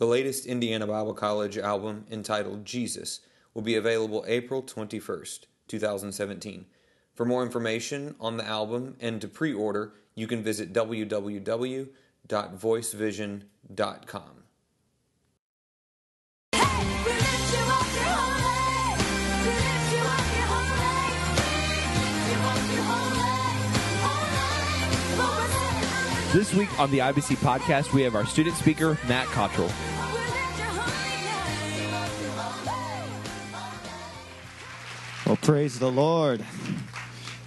The latest Indiana Bible College album, entitled Jesus, will be available April 21st, 2017. For more information on the album and to pre order, you can visit www.voicevision.com. This week on the IBC podcast, we have our student speaker, Matt Cottrell. Well, praise the Lord.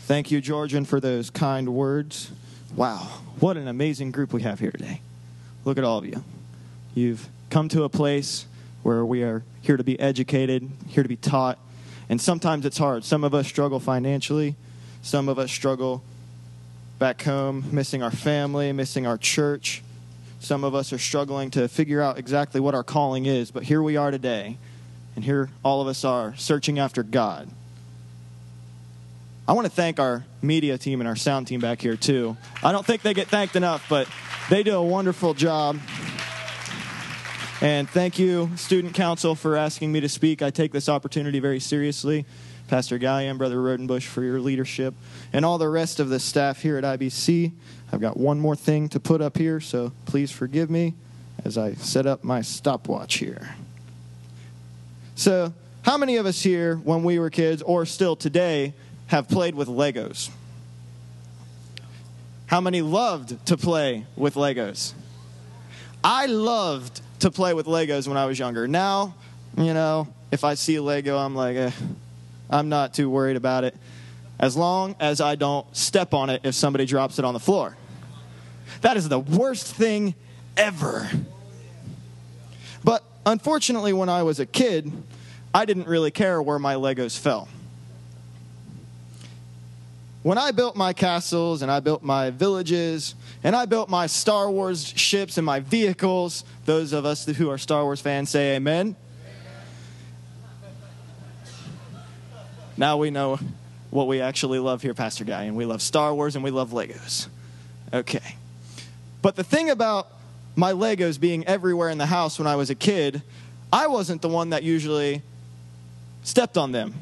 Thank you, Georgian, for those kind words. Wow, what an amazing group we have here today. Look at all of you. You've come to a place where we are here to be educated, here to be taught, and sometimes it's hard. Some of us struggle financially, some of us struggle back home, missing our family, missing our church. Some of us are struggling to figure out exactly what our calling is, but here we are today, and here all of us are searching after God. I want to thank our media team and our sound team back here, too. I don't think they get thanked enough, but they do a wonderful job. And thank you, Student Council, for asking me to speak. I take this opportunity very seriously. Pastor Gallion, Brother Rodenbush, for your leadership, and all the rest of the staff here at IBC. I've got one more thing to put up here, so please forgive me as I set up my stopwatch here. So, how many of us here, when we were kids, or still today, have played with Legos? How many loved to play with Legos? I loved to play with Legos when I was younger. Now, you know, if I see a Lego, I'm like, eh, I'm not too worried about it. As long as I don't step on it if somebody drops it on the floor. That is the worst thing ever. But unfortunately, when I was a kid, I didn't really care where my Legos fell. When I built my castles and I built my villages and I built my Star Wars ships and my vehicles, those of us who are Star Wars fans say amen. Now we know what we actually love here, Pastor Guy, and we love Star Wars and we love Legos. Okay. But the thing about my Legos being everywhere in the house when I was a kid, I wasn't the one that usually stepped on them.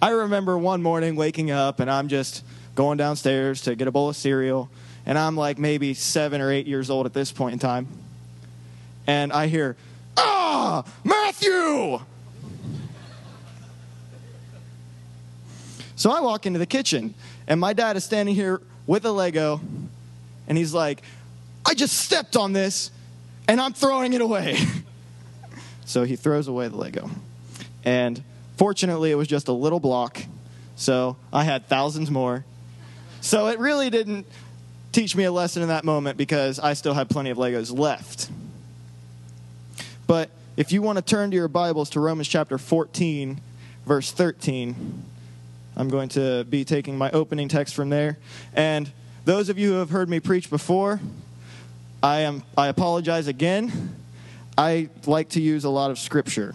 I remember one morning waking up and I'm just going downstairs to get a bowl of cereal, and I'm like maybe seven or eight years old at this point in time. And I hear, Ah, Matthew! So I walk into the kitchen, and my dad is standing here with a Lego, and he's like, I just stepped on this, and I'm throwing it away. so he throws away the Lego. And fortunately, it was just a little block, so I had thousands more. So it really didn't teach me a lesson in that moment because I still had plenty of Legos left. But if you want to turn to your Bibles to Romans chapter 14, verse 13, I'm going to be taking my opening text from there. And those of you who have heard me preach before, I am I apologize again. I like to use a lot of scripture.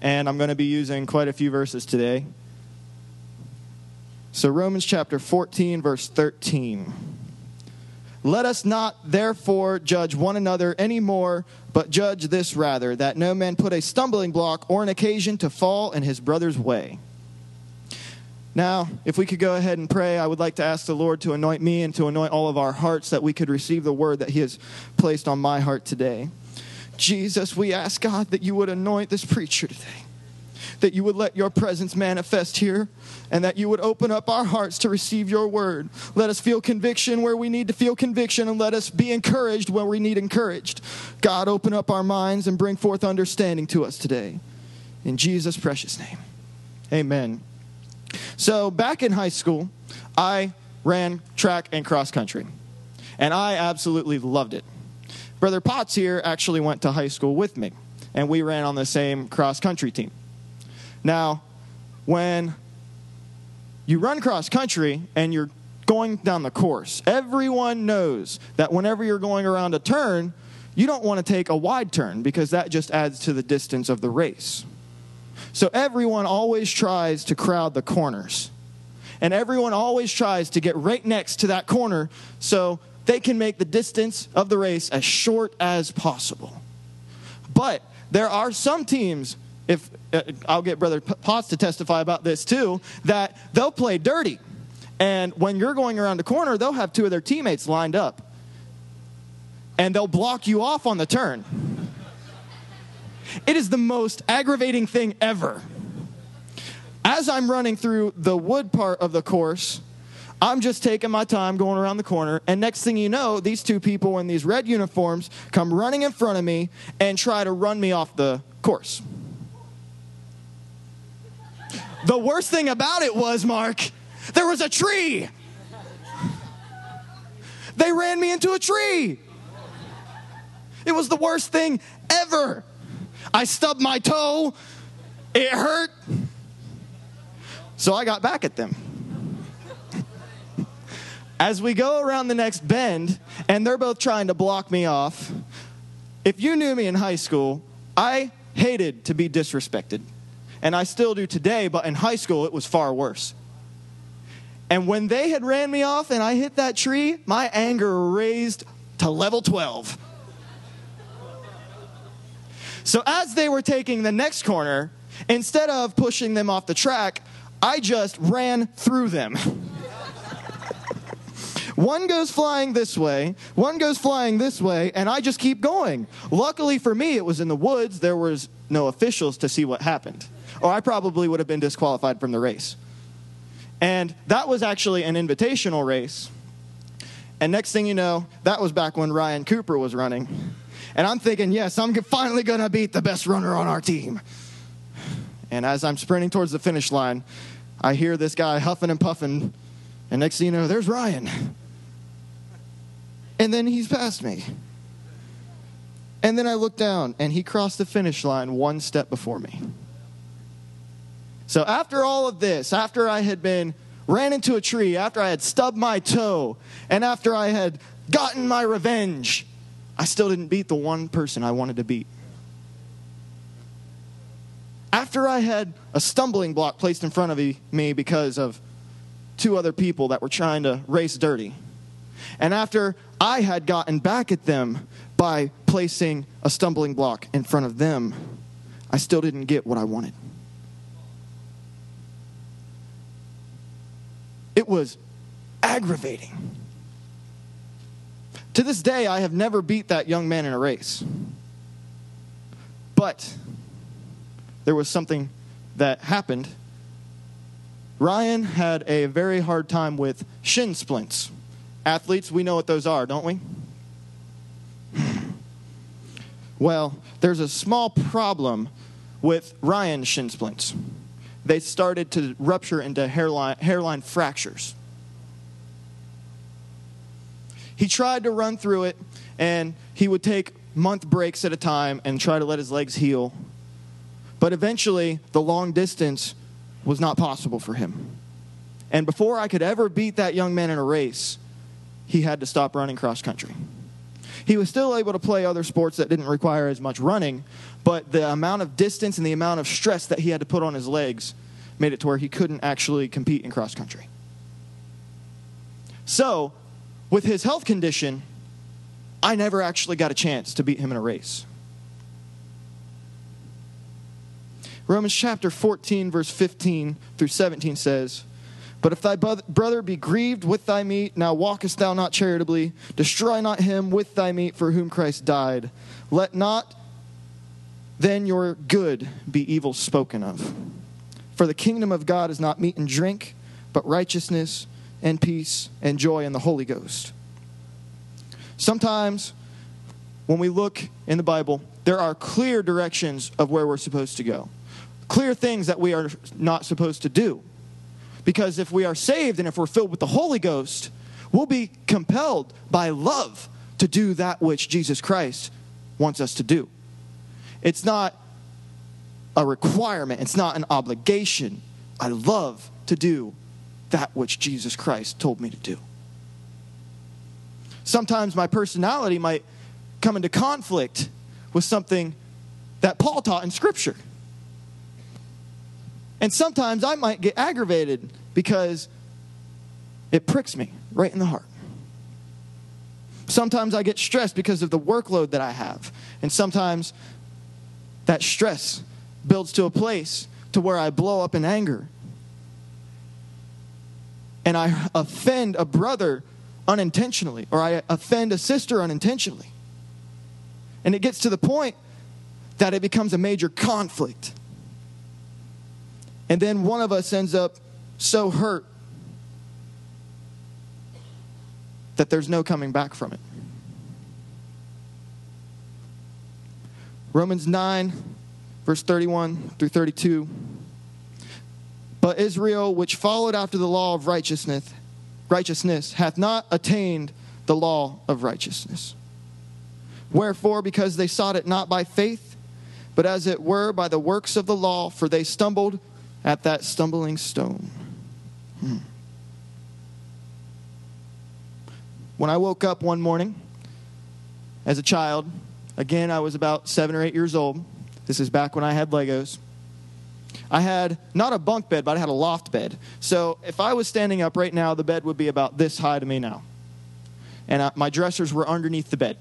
And I'm going to be using quite a few verses today. So Romans chapter 14 verse 13. Let us not therefore judge one another any more, but judge this rather, that no man put a stumbling block or an occasion to fall in his brother's way. Now, if we could go ahead and pray, I would like to ask the Lord to anoint me and to anoint all of our hearts that we could receive the word that He has placed on my heart today. Jesus, we ask God that you would anoint this preacher today, that you would let your presence manifest here, and that you would open up our hearts to receive your word. Let us feel conviction where we need to feel conviction, and let us be encouraged where we need encouraged. God, open up our minds and bring forth understanding to us today. In Jesus' precious name, amen. So, back in high school, I ran track and cross country, and I absolutely loved it. Brother Potts here actually went to high school with me, and we ran on the same cross country team. Now, when you run cross country and you're going down the course, everyone knows that whenever you're going around a turn, you don't want to take a wide turn because that just adds to the distance of the race. So everyone always tries to crowd the corners. And everyone always tries to get right next to that corner so they can make the distance of the race as short as possible. But there are some teams, if uh, I'll get Brother Potts to testify about this too, that they'll play dirty. And when you're going around the corner, they'll have two of their teammates lined up. And they'll block you off on the turn. It is the most aggravating thing ever. As I'm running through the wood part of the course, I'm just taking my time going around the corner, and next thing you know, these two people in these red uniforms come running in front of me and try to run me off the course. The worst thing about it was, Mark, there was a tree. They ran me into a tree. It was the worst thing ever. I stubbed my toe. It hurt. So I got back at them. As we go around the next bend, and they're both trying to block me off, if you knew me in high school, I hated to be disrespected. And I still do today, but in high school, it was far worse. And when they had ran me off and I hit that tree, my anger raised to level 12. So as they were taking the next corner, instead of pushing them off the track, I just ran through them. one goes flying this way, one goes flying this way, and I just keep going. Luckily for me, it was in the woods. There was no officials to see what happened. Or I probably would have been disqualified from the race. And that was actually an invitational race. And next thing you know, that was back when Ryan Cooper was running. And I'm thinking, yes, I'm finally going to beat the best runner on our team. And as I'm sprinting towards the finish line, I hear this guy huffing and puffing. And next thing you know, there's Ryan. And then he's past me. And then I look down, and he crossed the finish line one step before me. So after all of this, after I had been ran into a tree, after I had stubbed my toe, and after I had gotten my revenge, I still didn't beat the one person I wanted to beat. After I had a stumbling block placed in front of me because of two other people that were trying to race dirty, and after I had gotten back at them by placing a stumbling block in front of them, I still didn't get what I wanted. It was aggravating. To this day, I have never beat that young man in a race. But there was something that happened. Ryan had a very hard time with shin splints. Athletes, we know what those are, don't we? Well, there's a small problem with Ryan's shin splints they started to rupture into hairline, hairline fractures. He tried to run through it, and he would take month breaks at a time and try to let his legs heal. But eventually, the long distance was not possible for him. And before I could ever beat that young man in a race, he had to stop running cross country. He was still able to play other sports that didn't require as much running, but the amount of distance and the amount of stress that he had to put on his legs made it to where he couldn't actually compete in cross country. So, with his health condition, I never actually got a chance to beat him in a race. Romans chapter 14, verse 15 through 17 says, But if thy brother be grieved with thy meat, now walkest thou not charitably, destroy not him with thy meat for whom Christ died. Let not then your good be evil spoken of. For the kingdom of God is not meat and drink, but righteousness and peace and joy in the Holy Ghost. Sometimes when we look in the Bible, there are clear directions of where we're supposed to go, clear things that we are not supposed to do. Because if we are saved and if we're filled with the Holy Ghost, we'll be compelled by love to do that which Jesus Christ wants us to do. It's not a requirement, it's not an obligation. I love to do that which Jesus Christ told me to do. Sometimes my personality might come into conflict with something that Paul taught in Scripture. And sometimes I might get aggravated because it pricks me right in the heart. Sometimes I get stressed because of the workload that I have. And sometimes that stress builds to a place to where I blow up in anger. And I offend a brother unintentionally, or I offend a sister unintentionally. And it gets to the point that it becomes a major conflict. And then one of us ends up so hurt that there's no coming back from it. Romans 9, verse 31 through 32. But Israel, which followed after the law of righteousness, righteousness, hath not attained the law of righteousness. Wherefore, because they sought it not by faith, but as it were by the works of the law, for they stumbled at that stumbling stone. Hmm. When I woke up one morning as a child, again, I was about seven or eight years old. This is back when I had Legos. I had not a bunk bed, but I had a loft bed. So if I was standing up right now, the bed would be about this high to me now. And I, my dressers were underneath the bed.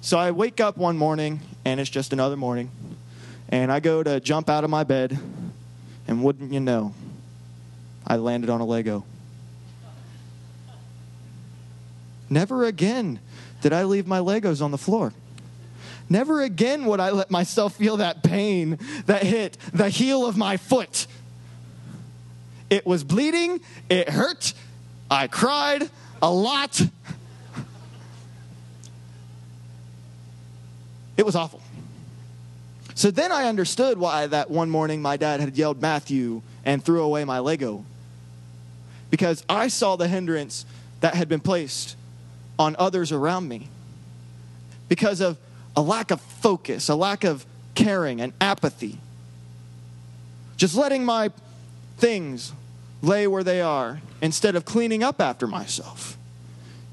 So I wake up one morning, and it's just another morning. And I go to jump out of my bed, and wouldn't you know, I landed on a Lego. Never again did I leave my Legos on the floor. Never again would I let myself feel that pain that hit the heel of my foot. It was bleeding, it hurt, I cried a lot. It was awful. So then I understood why that one morning my dad had yelled Matthew and threw away my Lego. Because I saw the hindrance that had been placed on others around me because of a lack of focus, a lack of caring, and apathy. Just letting my things lay where they are instead of cleaning up after myself,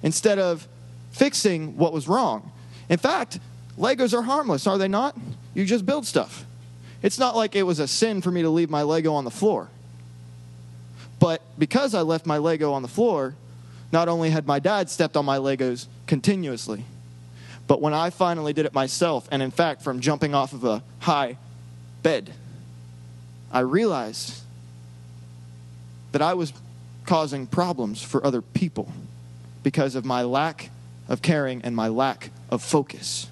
instead of fixing what was wrong. In fact, Legos are harmless, are they not? You just build stuff. It's not like it was a sin for me to leave my Lego on the floor. But because I left my Lego on the floor, not only had my dad stepped on my Legos continuously, but when I finally did it myself, and in fact, from jumping off of a high bed, I realized that I was causing problems for other people because of my lack of caring and my lack of focus.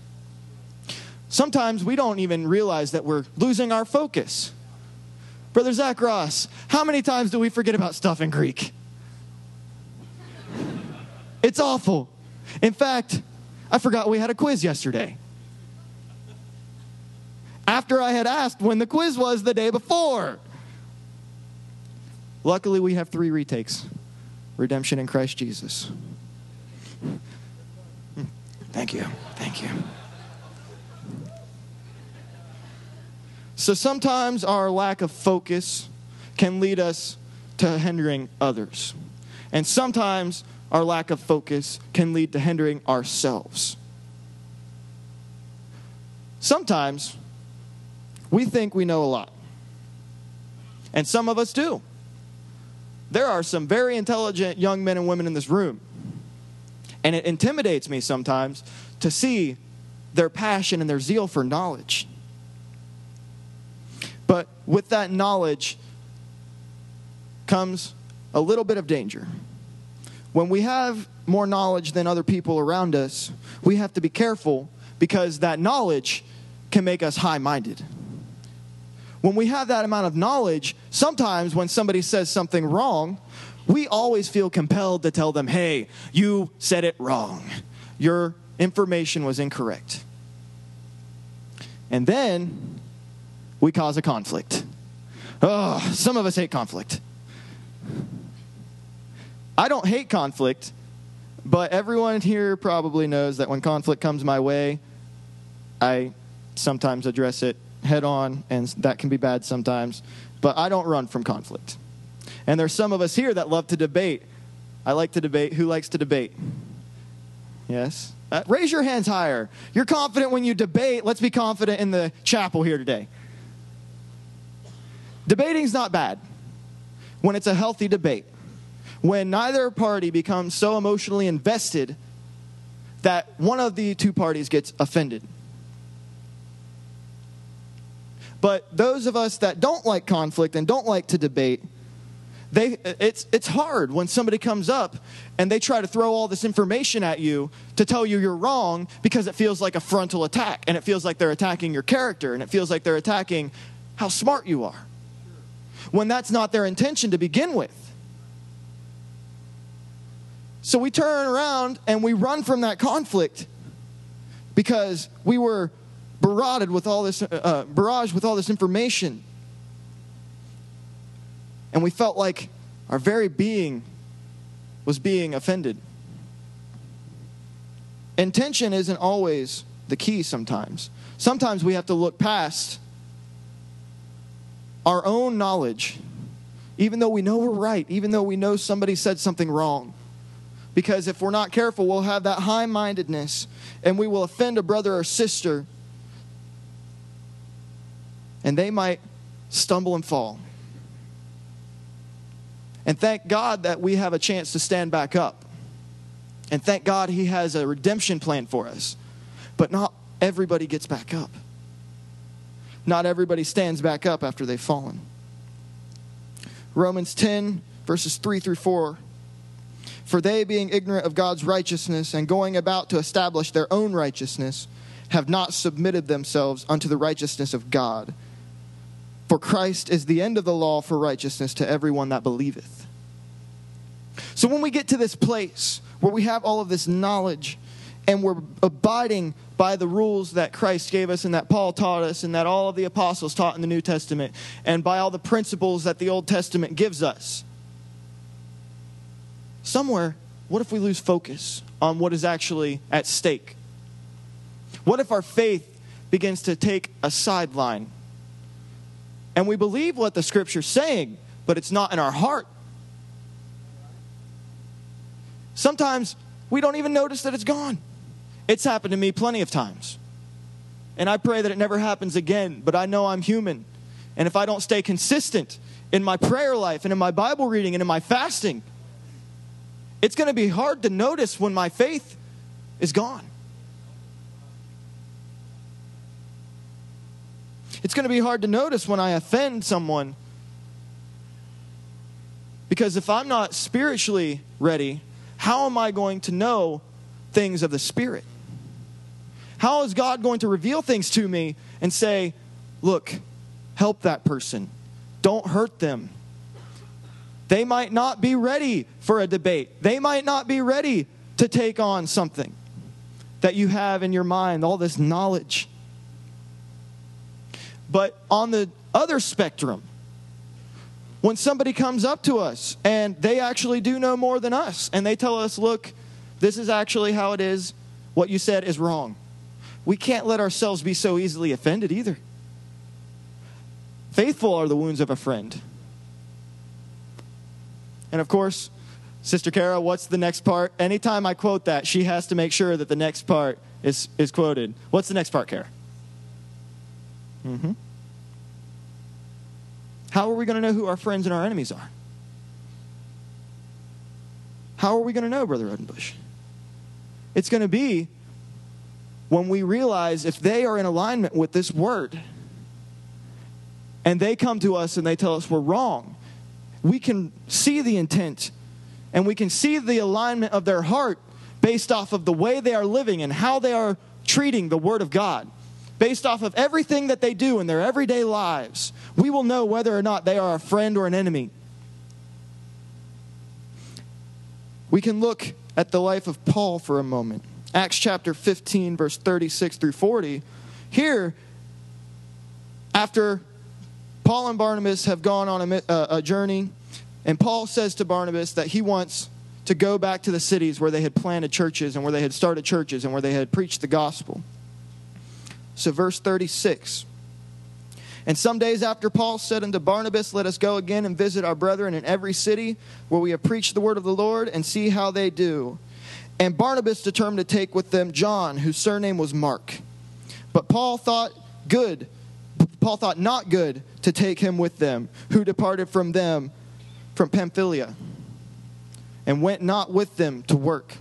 Sometimes we don't even realize that we're losing our focus. Brother Zach Ross, how many times do we forget about stuff in Greek? It's awful. In fact, I forgot we had a quiz yesterday. After I had asked when the quiz was the day before. Luckily, we have three retakes Redemption in Christ Jesus. Thank you. Thank you. So sometimes our lack of focus can lead us to hindering others. And sometimes our lack of focus can lead to hindering ourselves. Sometimes we think we know a lot, and some of us do. There are some very intelligent young men and women in this room, and it intimidates me sometimes to see their passion and their zeal for knowledge. But with that knowledge comes a little bit of danger. When we have more knowledge than other people around us, we have to be careful because that knowledge can make us high minded. When we have that amount of knowledge, sometimes when somebody says something wrong, we always feel compelled to tell them, hey, you said it wrong. Your information was incorrect. And then we cause a conflict. Oh, some of us hate conflict. I don't hate conflict, but everyone here probably knows that when conflict comes my way, I sometimes address it head on, and that can be bad sometimes. But I don't run from conflict. And there's some of us here that love to debate. I like to debate. Who likes to debate? Yes? Uh, raise your hands higher. You're confident when you debate. Let's be confident in the chapel here today. Debating's not bad when it's a healthy debate when neither party becomes so emotionally invested that one of the two parties gets offended. But those of us that don't like conflict and don't like to debate, they, it's, it's hard when somebody comes up and they try to throw all this information at you to tell you you're wrong because it feels like a frontal attack and it feels like they're attacking your character and it feels like they're attacking how smart you are when that's not their intention to begin with. So we turn around and we run from that conflict because we were barraged with all this, uh, barraged with all this information and we felt like our very being was being offended. Intention isn't always the key sometimes. Sometimes we have to look past our own knowledge, even though we know we're right, even though we know somebody said something wrong. Because if we're not careful, we'll have that high mindedness and we will offend a brother or sister, and they might stumble and fall. And thank God that we have a chance to stand back up. And thank God He has a redemption plan for us. But not everybody gets back up. Not everybody stands back up after they've fallen. Romans 10, verses 3 through 4. For they, being ignorant of God's righteousness and going about to establish their own righteousness, have not submitted themselves unto the righteousness of God. For Christ is the end of the law for righteousness to everyone that believeth. So when we get to this place where we have all of this knowledge and we're abiding by the rules that Christ gave us and that Paul taught us and that all of the apostles taught in the New Testament and by all the principles that the Old Testament gives us, somewhere, what if we lose focus on what is actually at stake? What if our faith begins to take a sideline and we believe what the scripture's saying, but it's not in our heart. Sometimes we don't even notice that it's gone. It's happened to me plenty of times. And I pray that it never happens again, but I know I'm human. And if I don't stay consistent in my prayer life and in my Bible reading and in my fasting, it's going to be hard to notice when my faith is gone. It's going to be hard to notice when I offend someone. Because if I'm not spiritually ready, how am I going to know things of the Spirit? How is God going to reveal things to me and say, look, help that person, don't hurt them? They might not be ready for a debate, they might not be ready to take on something that you have in your mind, all this knowledge. But on the other spectrum, when somebody comes up to us and they actually do know more than us and they tell us, look, this is actually how it is, what you said is wrong. We can't let ourselves be so easily offended either. Faithful are the wounds of a friend. And of course, Sister Kara, what's the next part? Anytime I quote that, she has to make sure that the next part is, is quoted. What's the next part, Kara? Mm-hmm. How are we going to know who our friends and our enemies are? How are we going to know, Brother Rodenbush? It's going to be when we realize if they are in alignment with this word and they come to us and they tell us we're wrong, we can see the intent and we can see the alignment of their heart based off of the way they are living and how they are treating the word of God based off of everything that they do in their everyday lives, we will know whether or not they are a friend or an enemy. We can look at the life of Paul for a moment. Acts chapter 15, verse 36 through 40. Here, after Paul and Barnabas have gone on a, uh, a, journey, and Paul says to Barnabas that he wants to go back to the cities where they had planted churches and where they had started churches and where they had preached the gospel. So, verse 36. And some days after Paul said unto Barnabas, Let us go again and visit our brethren in every city where we have preached the word of the Lord and see how they do. And Barnabas determined to take with them John, whose surname was Mark. But Paul thought good, Paul thought not good to take him with them, who departed from them from Pamphylia, and went not with them to work.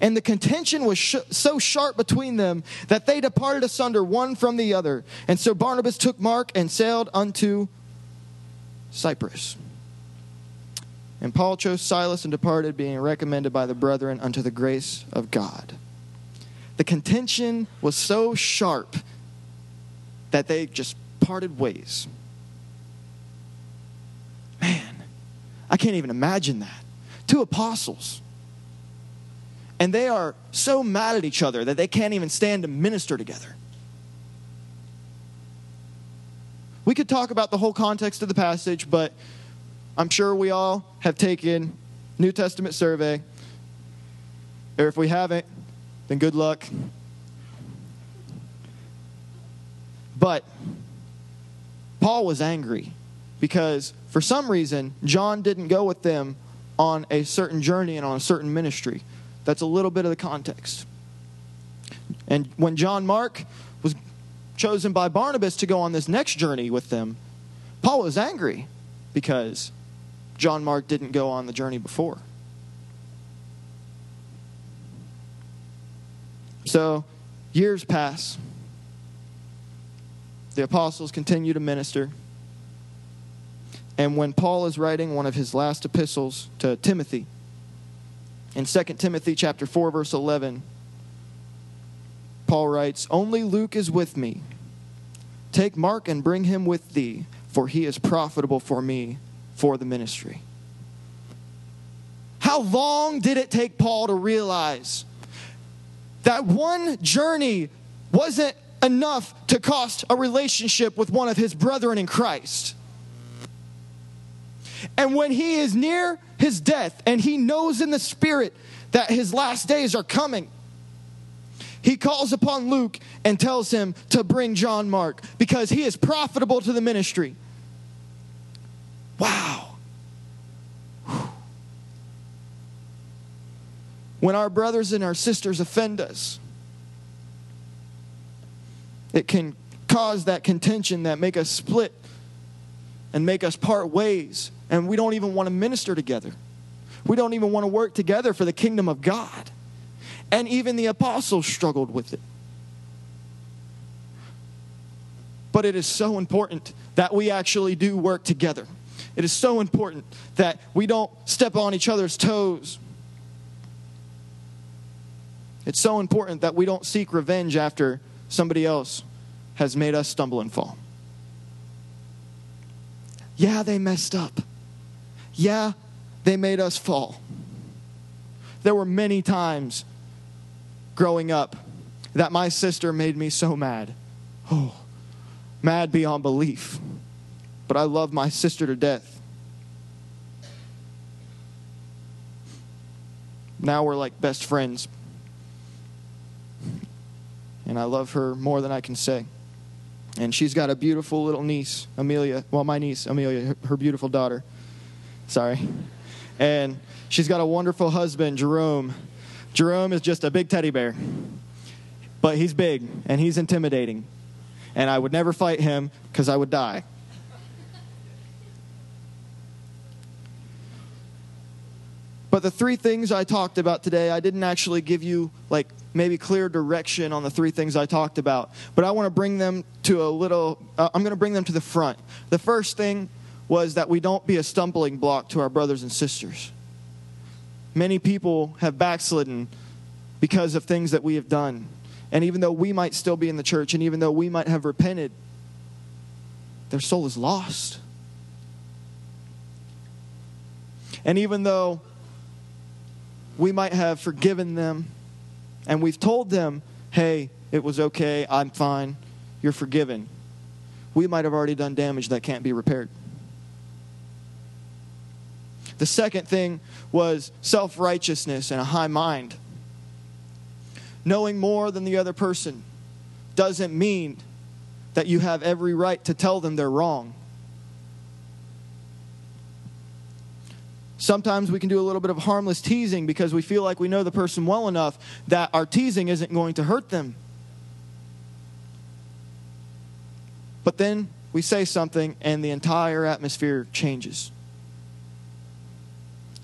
And the contention was sh- so sharp between them that they departed asunder one from the other. And so Barnabas took Mark and sailed unto Cyprus. And Paul chose Silas and departed, being recommended by the brethren unto the grace of God. The contention was so sharp that they just parted ways. Man, I can't even imagine that. Two apostles. And they are so mad at each other that they can't even stand to minister together. We could talk about the whole context of the passage, but I'm sure we all have taken New Testament survey. Or if we haven't, then good luck. But Paul was angry because for some reason John didn't go with them on a certain journey and on a certain ministry. That's a little bit of the context. And when John Mark was chosen by Barnabas to go on this next journey with them, Paul was angry because John Mark didn't go on the journey before. So, years pass. The apostles continue to minister. And when Paul is writing one of his last epistles to Timothy, in 2 Timothy chapter 4 verse 11, Paul writes, "Only Luke is with me. Take Mark and bring him with thee, for he is profitable for me for the ministry." How long did it take Paul to realize that one journey wasn't enough to cost a relationship with one of his brethren in Christ? And when he is near his death and he knows in the spirit that his last days are coming, he calls upon Luke and tells him to bring John Mark because he is profitable to the ministry. Wow. When our brothers and our sisters offend us, it can cause that contention that make us split and make us part ways and we don't even want to minister together. We don't even want to work together for the kingdom of God. And even the apostles struggled with it. But it is so important that we actually do work together. It is so important that we don't step on each other's toes. It's so important that we don't seek revenge after somebody else has made us stumble and fall. Yeah, they messed up. Yeah, they made us fall. There were many times growing up that my sister made me so mad. Oh, mad beyond belief. But I love my sister to death. Now we're like best friends. And I love her more than I can say. And she's got a beautiful little niece, Amelia. Well, my niece, Amelia, her beautiful daughter. Sorry. And she's got a wonderful husband, Jerome. Jerome is just a big teddy bear, but he's big and he's intimidating. And I would never fight him because I would die. But the three things I talked about today, I didn't actually give you like maybe clear direction on the three things I talked about. But I want to bring them to a little, uh, I'm going to bring them to the front. The first thing was that we don't be a stumbling block to our brothers and sisters. Many people have backslidden because of things that we have done. And even though we might still be in the church, and even though we might have repented, their soul is lost. And even though we might have forgiven them and we've told them, hey, it was okay, I'm fine, you're forgiven, we might have already done damage that can't be repaired. The second thing was self righteousness and a high mind. Knowing more than the other person doesn't mean that you have every right to tell them they're wrong. Sometimes we can do a little bit of harmless teasing because we feel like we know the person well enough that our teasing isn't going to hurt them. But then we say something and the entire atmosphere changes.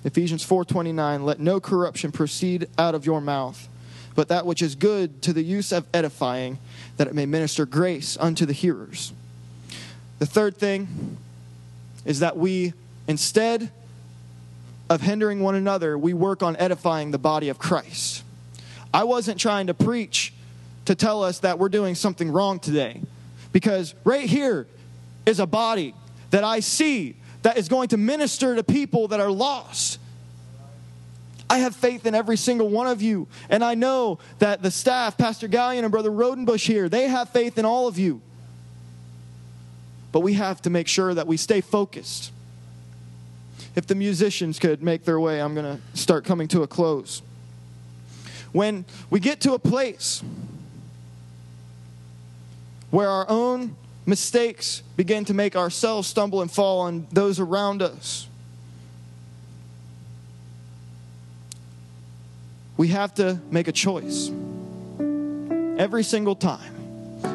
Ephesians 4:29 Let no corruption proceed out of your mouth but that which is good to the use of edifying that it may minister grace unto the hearers. The third thing is that we instead of hindering one another, we work on edifying the body of Christ. I wasn't trying to preach to tell us that we're doing something wrong today because right here is a body that I see that is going to minister to people that are lost. I have faith in every single one of you. And I know that the staff, Pastor Gallion and Brother Rodenbush here, they have faith in all of you. But we have to make sure that we stay focused. If the musicians could make their way, I'm going to start coming to a close. When we get to a place where our own mistakes begin to make ourselves stumble and fall on those around us, we have to make a choice every single time.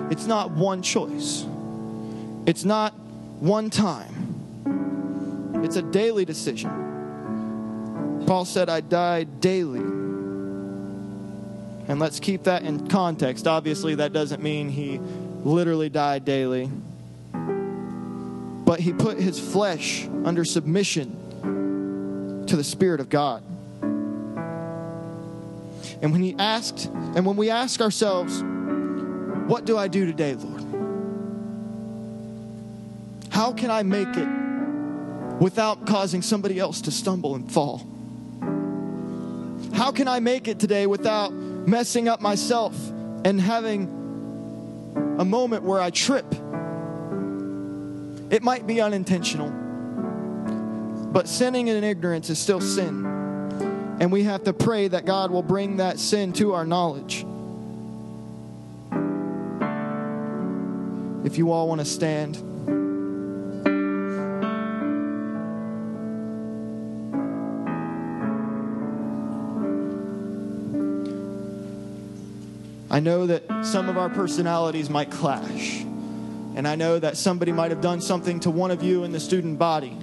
It's not one choice, it's not one time, it's a daily decision. Paul said, I die daily. And let's keep that in context. Obviously, that doesn't mean he literally died daily, but he put his flesh under submission to the Spirit of God. And when he asked, and when we ask ourselves, what do I do today, Lord? How can I make it without causing somebody else to stumble and fall? How can I make it today without messing up myself and having a moment where I trip? It might be unintentional, but sinning in ignorance is still sin. And we have to pray that God will bring that sin to our knowledge. If you all want to stand. Know that some of our personalities might clash. And I know that somebody might have done something to one of you in the student body.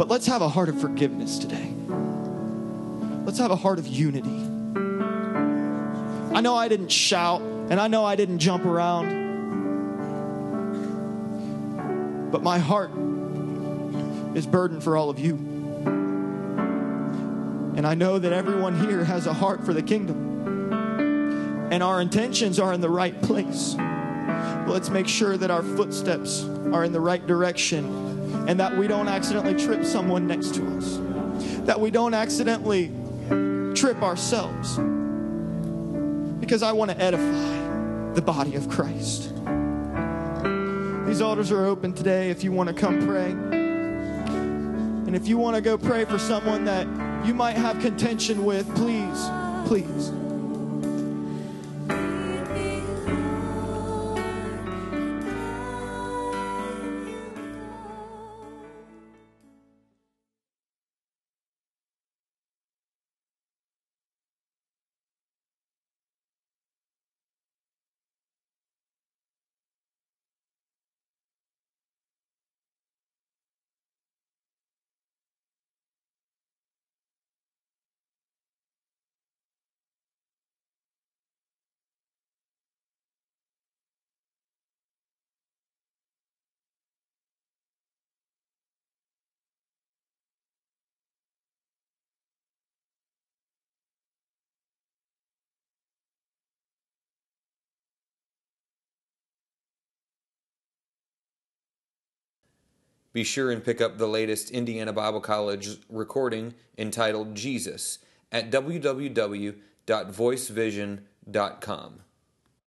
But let's have a heart of forgiveness today. Let's have a heart of unity. I know I didn't shout and I know I didn't jump around, but my heart is burdened for all of you. And I know that everyone here has a heart for the kingdom. And our intentions are in the right place. Let's make sure that our footsteps are in the right direction and that we don't accidentally trip someone next to us. That we don't accidentally trip ourselves because I want to edify the body of Christ. These altars are open today if you want to come pray. And if you want to go pray for someone that you might have contention with, please, please. Be sure and pick up the latest Indiana Bible College recording entitled Jesus at www.voicevision.com.